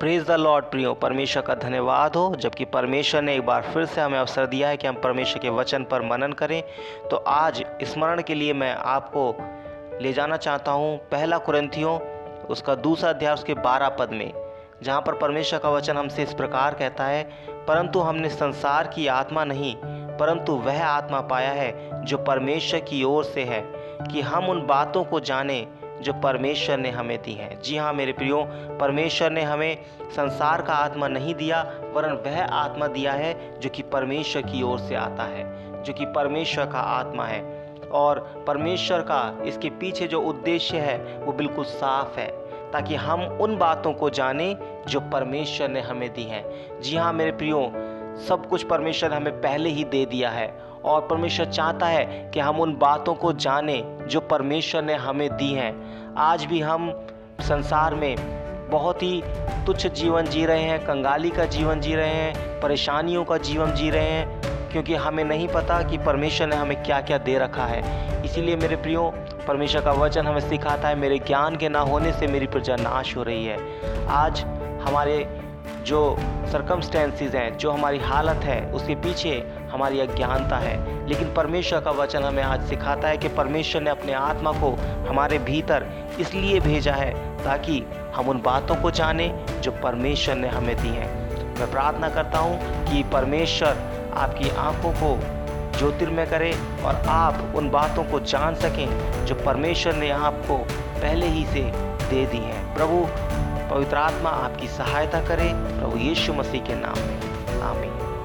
Praise the Lord प्रियो, परमेश्वर का धन्यवाद हो, जबकि परमेश्वर ने एक बार फिर से हमें अवसर दिया है कि हम परमेश्वर के वचन पर मनन करें। तो आज स्मरण के लिए मैं आपको ले जाना चाहता हूँ पहला कुरंथियों उसका दूसरा अध्याय, उसके बारह पद में, जहाँ पर परमेश्वर का वचन हमसे इस प्रकार कहता है, परंतु हमने संसार की आत्मा नहीं, परंतु वह आत्मा पाया है, जो परमेश्वर की ओर से है, कि हम उन बातों को जानें जो परमेश्वर ने हमें दी हैं। जी हाँ मेरे प्रियो, परमेश्वर ने हमें संसार का आत्मा नहीं दिया, वरन वह आत्मा दिया है जो कि परमेश्वर की ओर से आता है, जो कि परमेश्वर का आत्मा है। और परमेश्वर का इसके पीछे जो उद्देश्य है, वो बिल्कुल साफ़ है, ताकि हम उन बातों को जानें जो परमेश्वर ने हमें दी हैं। जी हाँ मेरे प्रियो, सब कुछ परमेश्वर ने हमें पहले ही दे दिया है, और परमेश्वर चाहता है कि हम उन बातों को जानें जो परमेश्वर ने हमें दी हैं। आज भी हम संसार में बहुत ही तुच्छ जीवन जी रहे हैं, कंगाली का जीवन जी रहे हैं, परेशानियों का जीवन जी रहे हैं, क्योंकि हमें नहीं पता कि परमेश्वर ने हमें क्या क्या दे रखा है। इसीलिए मेरे प्रियो, परमेश्वर का वचन हमें सिखाता है, मेरे ज्ञान के ना होने से मेरी प्रजा नाश हो रही है। आज हमारे जो सरकमस्टेंसेस हैं, जो हमारी हालत है, उसके पीछे हमारी अज्ञानता है। लेकिन परमेश्वर का वचन हमें आज सिखाता है कि परमेश्वर ने अपने आत्मा को हमारे भीतर इसलिए भेजा है ताकि हम उन बातों को जानें जो परमेश्वर ने हमें दी हैं। मैं प्रार्थना करता हूँ कि परमेश्वर आपकी आँखों को ज्योतिर्मय करे और आप उन बातों को जान सकें जो परमेश्वर ने आपको पहले ही से दे दी हैं। प्रभु पवित्र आत्मा आपकी सहायता करे प्रभु यीशु मसीह के नाम में। आमीन।